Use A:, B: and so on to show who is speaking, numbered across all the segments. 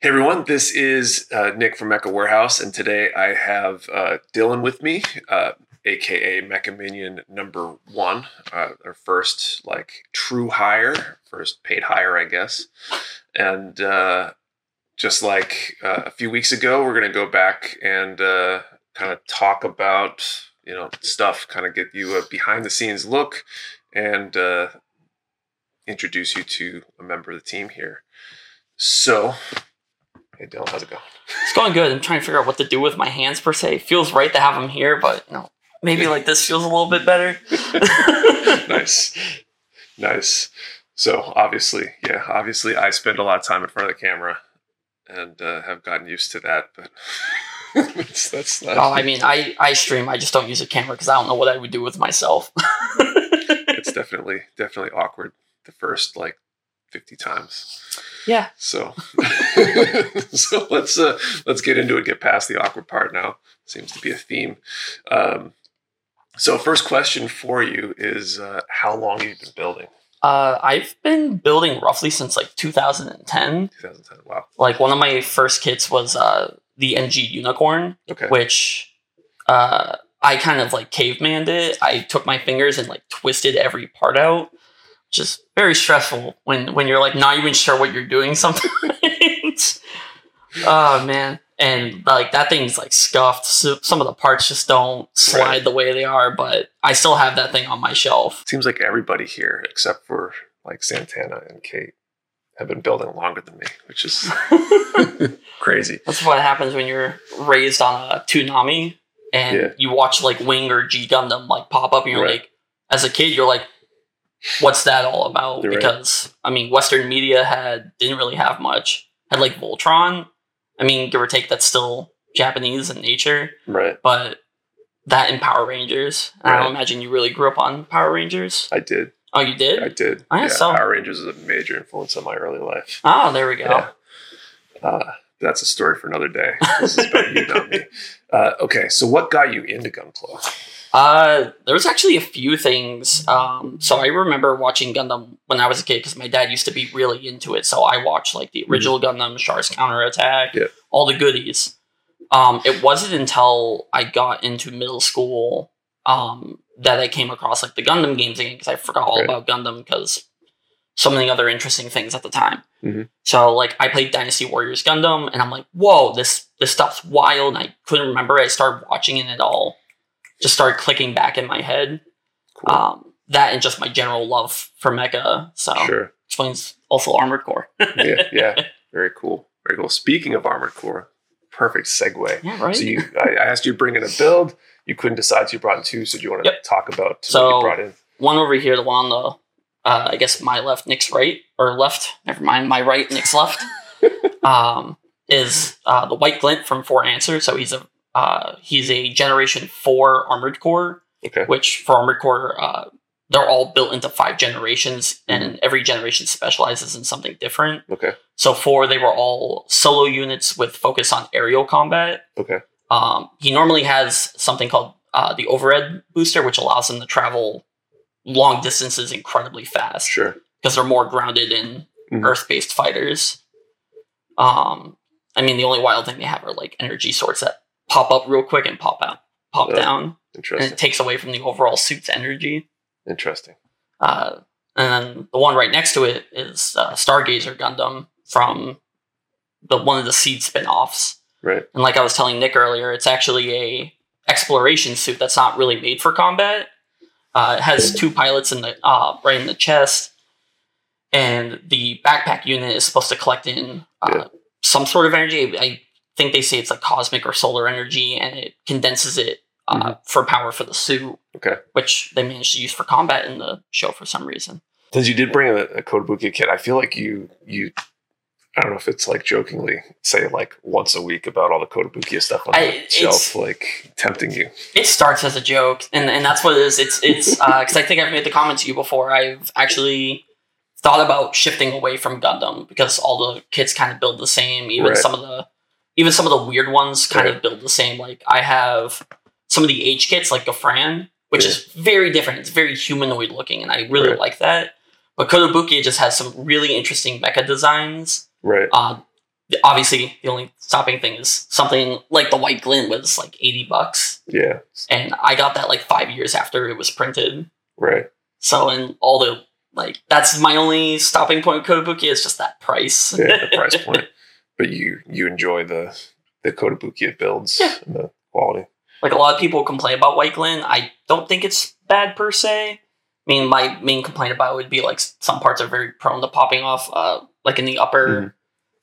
A: Hey everyone, this is uh, Nick from Mecha Warehouse, and today I have uh, Dylan with me, uh, aka Mecha Minion number one, uh, our first like true hire, first paid hire, I guess. And uh, just like uh, a few weeks ago, we're gonna go back and kind of talk about you know stuff, kind of get you a behind the scenes look, and introduce you to a member of the team here. So, hey Dylan, how's it going?
B: It's going good. I'm trying to figure out what to do with my hands per se. Feels right to have them here, but no, maybe like this feels a little bit better.
A: nice, nice. So obviously, yeah, obviously, I spend a lot of time in front of the camera, and uh, have gotten used to that. But that's, that's not.
B: Oh, I mean, I I stream. I just don't use a camera because I don't know what I would do with myself.
A: it's definitely definitely awkward the first like fifty times.
B: Yeah.
A: So, so let's uh, let's get into it. Get past the awkward part now. Seems to be a theme. Um, so, first question for you is: uh, How long have you been building?
B: Uh, I've been building roughly since like 2010.
A: 2010. Wow.
B: Like one of my first kits was uh the MG Unicorn,
A: Okay.
B: which uh I kind of like cavemanned it. I took my fingers and like twisted every part out, is very stressful when when you're like not even sure what you're doing sometimes. oh man. And like that thing's like scuffed. So some of the parts just don't slide
A: Right.
B: the way they are, but I still have that thing on my shelf.
A: Seems like everybody here, except for like Santana and Kate, have been building longer than me, which is crazy.
B: That's what happens when you're raised on a Toonami and
A: Yeah.
B: you watch like Wing or G Gundam like pop up and you're
A: Right.
B: like, as a kid, you're like, what's that all about?
A: You're right.
B: Because I mean, Western media had didn't really have much. Had like Voltron. I mean, give or take, that's still Japanese in nature,
A: Right.
B: but that and Power Rangers. I
A: Right.
B: don't imagine you really grew up on Power Rangers.
A: I did.
B: Oh, you did?
A: I did.
B: I yeah,
A: yeah,
B: so-
A: Power Rangers is a major influence on my early life.
B: oh, there we go.
A: Yeah. Uh, that's a story for another day. This is about you, not me. Uh, okay, so what got you into Gunpla?
B: Uh, there was actually a few things. Um, so I remember watching Gundam when I was a kid because my dad used to be really into it. So I watched like the original Gundam, Char's Counterattack,
A: Yeah.
B: all the goodies. Um, it wasn't until I got into middle school um, that I came across like the Gundam games again because I forgot all
A: Right.
B: about Gundam because so many other interesting things at the time.
A: Mhm.
B: So like I played Dynasty Warriors Gundam and I'm like, whoa, this this stuff's wild. And I couldn't remember. I started watching it all just started clicking back in my head.
A: Cool.
B: Um, that and just my general love for mecha. So
A: sure.
B: explains also Armored Core.
A: Yeah, yeah. Very cool. Very cool. Speaking of Armored Core, perfect segue.
B: yeah, right.
A: So you, I I asked you to bring in a build. You couldn't decide, so you brought in two. So do you want to
B: Yep.
A: talk about what
B: So-
A: you brought in?
B: one over here, the one on the uh, I guess my left, Nick's right, or left. Never mind, my right, Nick's left. um, is uh, the White Glint from For Answer. So he's a uh, he's a Generation Four Armored Core,
A: Okay.
B: which for Armored Core, uh, they're all built into five generations, and every generation specializes in something different.
A: Okay.
B: So four, they were all solo units with focus on aerial combat.
A: Okay.
B: Um, he normally has something called uh, the overhead booster, which allows him to travel long distances incredibly fast
A: Sure.
B: because they're more grounded in
A: Mhm.
B: earth-based fighters. Um, I mean, the only wild thing they have are like energy swords that pop up real quick and pop out, pop
A: Oh,
B: down, and it takes away from the overall suit's energy.
A: Interesting.
B: Uh, and then the one right next to it is uh, Stargazer Gundam from the one of the Seed spin-offs.
A: Right.
B: And like I was telling Nick earlier, it's actually a exploration suit that's not really made for combat. Uh, it has two pilots in the uh, right in the chest, and the backpack unit is supposed to collect in uh,
A: Yeah.
B: some sort of energy. I think they say it's like cosmic or solar energy, and it condenses it uh, for power for the suit,
A: Okay.
B: which they managed to use for combat in the show for some reason.
A: Since you did bring a, a Kotobuki kit, I feel like you you I don't know if it's like jokingly say like once a week about all the Kotobuki stuff on the shelf, like tempting you.
B: It starts as a joke, and, and that's what it is. It's it's because I think I've made the comment to you before. I've actually thought about shifting away from Gundam because all the kits kind of build the same. Even
A: Right.
B: some of the even some of the weird ones kind
A: Right.
B: of build the same. Like I have some of the age kits, like Gafran, which
A: Yeah.
B: is very different. It's very humanoid looking, and I really
A: Right.
B: like that. But Kotobuki just has some really interesting mecha designs.
A: Right.
B: Uh, obviously the only stopping thing is something like the white glint was like 80 bucks
A: Yeah.
B: and i got that like five years after it was printed
A: Right.
B: so and all the like that's my only stopping point with kotobuki is just that price
A: Yeah. The price point. But you you enjoy the the Kotobukiya builds
B: Yeah.
A: and the quality.
B: like a lot of people complain about white Glint. i don't think it's bad per se i mean my main complaint about it would be like some parts are very prone to popping off uh like in the upper
A: Mhm.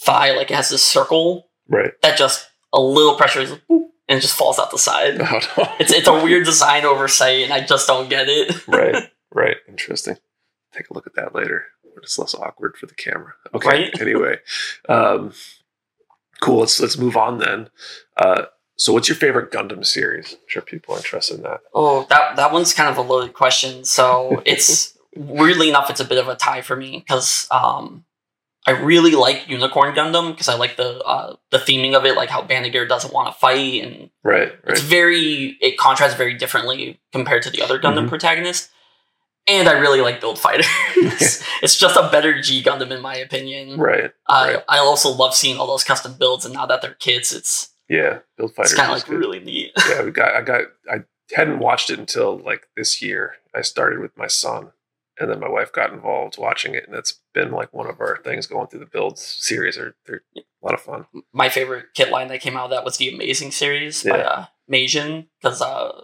B: thigh like it has this circle
A: Right.
B: that just a little pressure is boop, and it just falls out the side
A: Oh, no.
B: it's it's a weird design oversight and i just don't get it
A: right. Right. Interesting. Take a look at that later. It's less awkward for the camera. Okay.
B: Right.
A: Anyway. Um cool. Let's let's move on then. Uh so what's your favorite Gundam series? I'm sure people are interested in that.
B: Oh, that that one's kind of a loaded question. So it's weirdly enough, it's a bit of a tie for me because um, I really like Unicorn Gundam because I like the uh, the theming of it, like how Banagher doesn't want to fight, and
A: Right.
B: it's very it contrasts very differently compared to the other Gundam
A: Mhm.
B: protagonists. And I really like Build Fighters. it's just a better G Gundam in my opinion.
A: Right.
B: I
A: right.
B: I also love seeing all those custom builds, and now that they're kits, it's
A: Yeah. Build Fighters.
B: it's kind of like
A: good.
B: really neat.
A: yeah, we got I got I hadn't watched it until like this year. I started with my son and then my wife got involved watching it and it's been like one of our things going through the build series are they're a lot of fun.
B: my favorite kit line that came out of that was the Amazing series by
A: Yeah.
B: uh, Meijin because uh,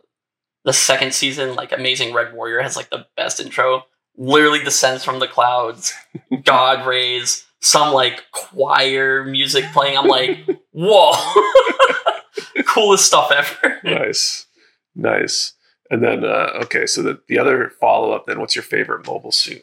B: the second season, like Amazing Red Warrior, has like the best intro. Literally descends from the clouds, God rays, some like choir music playing. I'm like, whoa, coolest stuff ever.
A: Nice. Nice. And then uh okay, so the, the other follow up then what's your favorite mobile suit?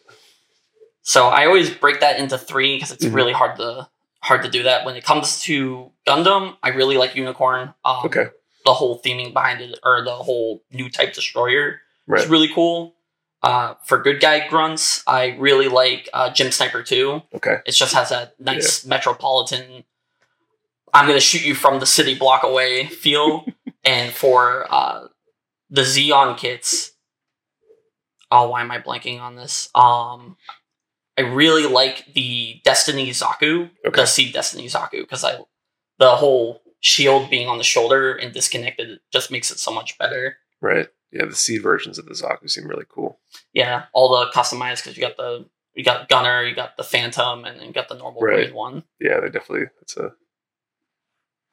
B: So I always break that into three because it's
A: Mhm.
B: really hard to hard to do that. When it comes to Gundam, I really like Unicorn. Um,
A: Okay.
B: The whole theming behind it, or the whole new type destroyer,
A: Right.
B: is really cool. Uh, for good guy grunts, I really like uh, GM Sniper 2.
A: Okay.
B: It just has that nice metropolitan, I'm going to shoot you from the city block away feel. and for uh, the Zeon kits, oh, why am I blanking on this? Um, I really like the Destiny Zaku,
A: Okay.
B: the Seed Destiny Zaku, because I the whole shield being on the shoulder and disconnected just makes it so much better.
A: Right. Yeah, the seed versions of the Zaku seem really cool.
B: Yeah, all the customized because you got the you got Gunner, you got the Phantom, and then you got the normal
A: Right.
B: grade one.
A: Yeah, they definitely it's a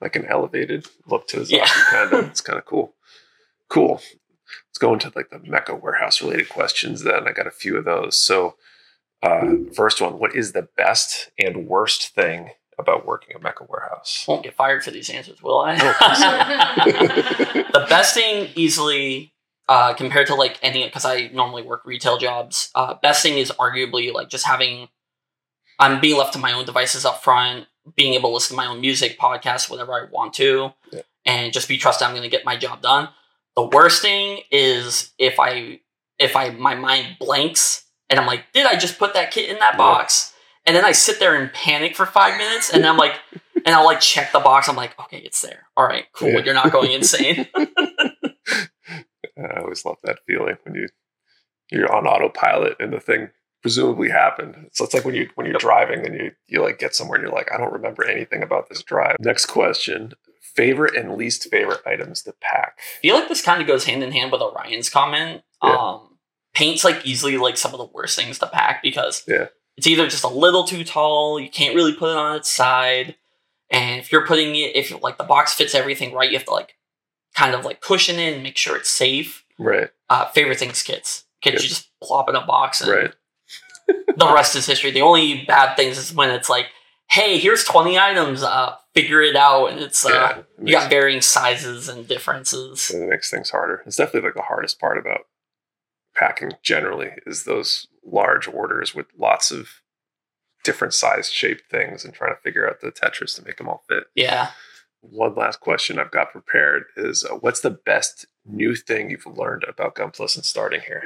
A: like an elevated look to the Zaku
B: Yeah.
A: kind of. It's kind of cool. Cool. Let's go into like the Mecha warehouse related questions then. I got a few of those. So uh first one, what is the best and worst thing about working at Mecha warehouse?
B: Won't get fired for these answers, will I?
A: Oh,
B: the best thing easily uh, compared to like any because I normally work retail jobs. Uh, best thing is arguably like just having I'm being left to my own devices up front, being able to listen to my own music, podcast, whatever I want to,
A: Yeah.
B: and just be trusted I'm going to get my job done. The worst thing is if I if I my mind blanks and I'm like, did I just put that kit in that
A: Yeah.
B: box? And then I sit there and panic for five minutes, and I'm like, and I'll like check the box. I'm like, okay, it's there. All right, cool.
A: Yeah.
B: You're not going insane.
A: I always love that feeling when you you're on autopilot and the thing presumably happened. So it's like when you when you're driving and you you like get somewhere and you're like, I don't remember anything about this drive. Next question. Favorite and least favorite items to pack.
B: I feel like this kind of goes hand in hand with Orion's comment.
A: Yeah.
B: Um, paint's like easily like some of the worst things to pack because
A: Yeah.
B: It's either just a little too tall, you can't really put it on its side, and if you're putting it, if like the box fits everything right, you have to like kind of like cushion it and make sure it's safe.
A: Right.
B: Uh, favorite things kits. Kits
A: Good.
B: you just plop in a box and
A: Right.
B: the rest is history. The only bad things is when it's like, hey, here's 20 items, uh, figure it out, and it's uh,
A: yeah. It
B: you got varying sizes and differences.
A: it makes things harder. It's definitely like the hardest part about packing generally is those large orders with lots of different size shaped things and trying to figure out the Tetris to make them all fit.
B: Yeah.
A: one last question I've got prepared is uh, what's the best new thing you've learned about Gunpla since starting here?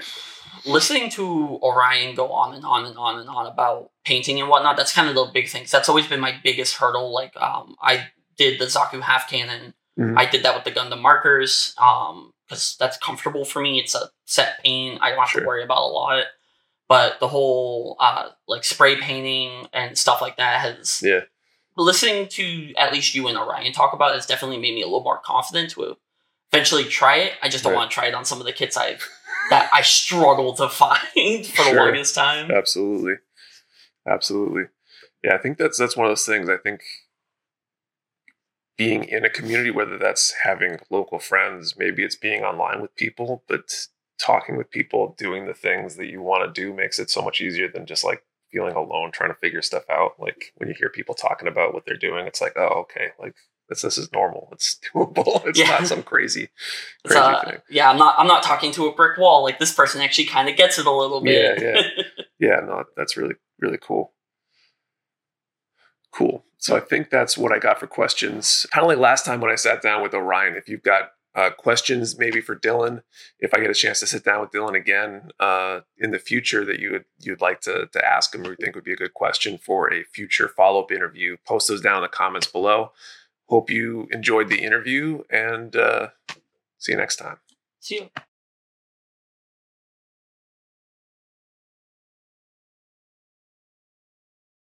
B: listening to Orion go on and on and on and on about painting and whatnot, that's kind of the big things. That's always been my biggest hurdle. Like, um, I did the Zaku half cannon.
A: Mhm.
B: I did that with the Gundam markers um, because that's comfortable for me. It's a set paint. I don't have
A: Sure.
B: to worry about a lot. But the whole uh, like spray painting and stuff like that has
A: Yeah.
B: listening to at least you and Orion talk about it has definitely made me a little more confident to eventually try it. I just don't
A: Right.
B: want to try it on some of the kits I that I struggle to find for the longest time.
A: Absolutely. Absolutely. Yeah, I think that's that's one of those things. I think being in a community, whether that's having local friends, maybe it's being online with people, but talking with people, doing the things that you want to do makes it so much easier than just like feeling alone trying to figure stuff out. Like when you hear people talking about what they're doing, it's like, oh, okay, like this this is normal. It's doable. It's
B: Yeah.
A: not some crazy, crazy
B: uh,
A: thing.
B: yeah, I'm not. I'm not talking to a brick wall. Like this person actually kind of gets it a little bit.
A: Yeah, Yeah, yeah, no, that's really really cool. Cool. So I think that's what I got for questions. Kind of like last time when I sat down with Orion. If you've got uh, questions, maybe for Dylan, if I get a chance to sit down with Dylan again uh, in the future, that you would you'd like to to ask him or you think would be a good question for a future follow up interview, post those down in the comments below. Hope you enjoyed the interview and uh, see you next time.
B: See you.